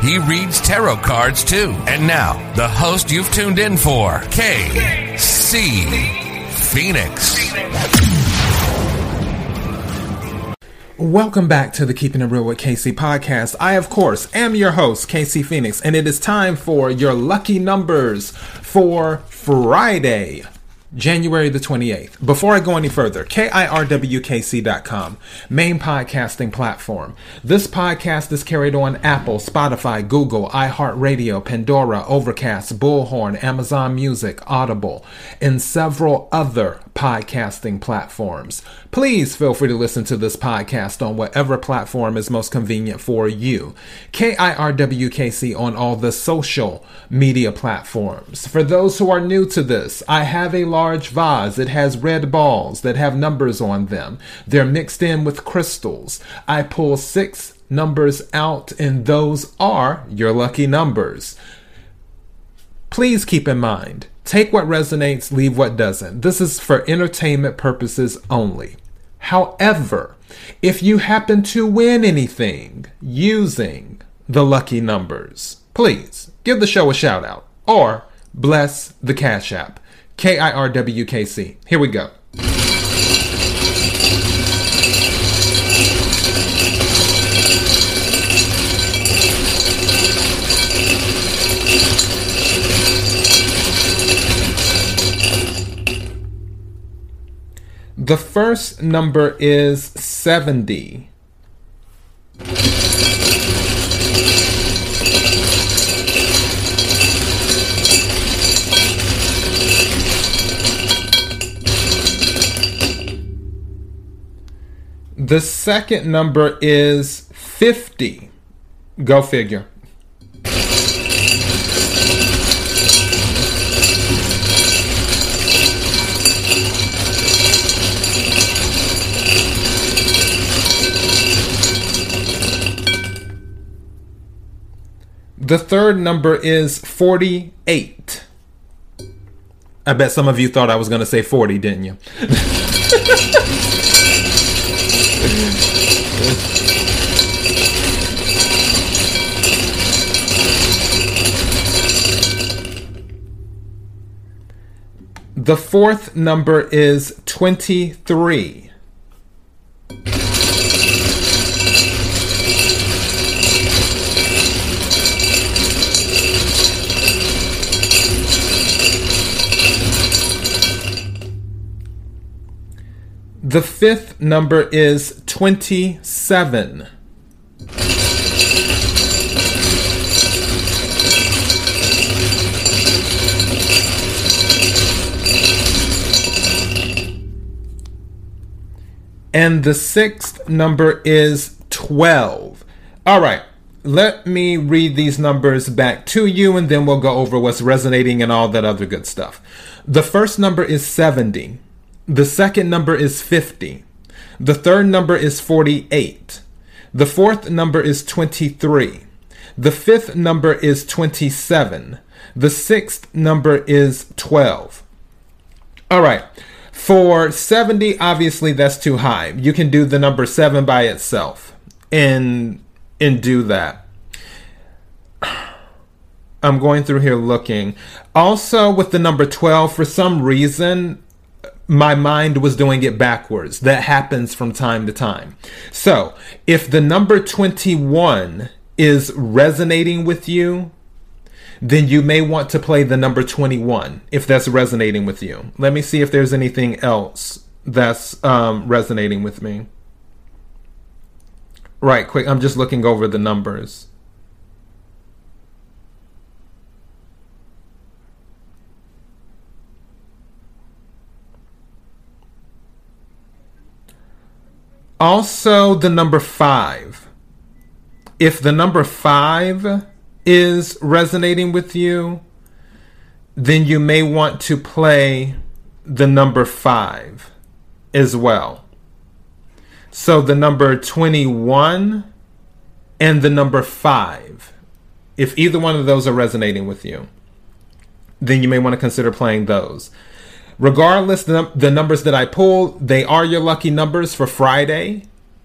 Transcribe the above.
He reads tarot cards too. And now, the host you've tuned in for, KC Phoenix. Welcome back to the Keeping It Real with KC podcast. I, of course, am your host, KC Phoenix, and it is time for your lucky numbers for Friday, January the 28th. Before I go any further, KIRWKC.com, main podcasting platform. This podcast is carried on Apple, Spotify, Google, iHeartRadio, Pandora, Overcast, Bullhorn, Amazon Music, Audible, and several other podcasting platforms. Please feel free to listen to this podcast on whatever platform is most convenient for you. KIRWKC on all the social media platforms. For those who are new to this, I have a large vase. It has red balls that have numbers on them. They're mixed in with crystals. I pull six numbers out, and those are your lucky numbers. Please keep in mind, take what resonates, leave what doesn't. This is for entertainment purposes only. However, if you happen to win anything using the lucky numbers, please give the show a shout out or bless the Cash App. K I R W K C. Here we go. The first number is 70. The second number is 50. Go figure. The third number is 48. I bet some of you thought I was going to say 40, didn't you? The fourth number is 23. The fifth number is 27. And the sixth number is 12. All right, let me read these numbers back to you and then we'll go over what's resonating and all that other good stuff. The first number is 70. The second number is 50. The third number is 48. The fourth number is 23. The fifth number is 27. The sixth number is 12. All right. For 70, obviously that's too high. You can do the number 7 by itself and and do that. I'm going through here looking. Also with the number 12 for some reason my mind was doing it backwards. That happens from time to time. So, if the number 21 is resonating with you, then you may want to play the number 21 if that's resonating with you. Let me see if there's anything else that's um, resonating with me. Right, quick. I'm just looking over the numbers. Also, the number five. If the number five is resonating with you, then you may want to play the number five as well. So the number 21 and the number five, if either one of those are resonating with you, then you may want to consider playing those. Regardless, the, the numbers that I pull, they are your lucky numbers for Friday,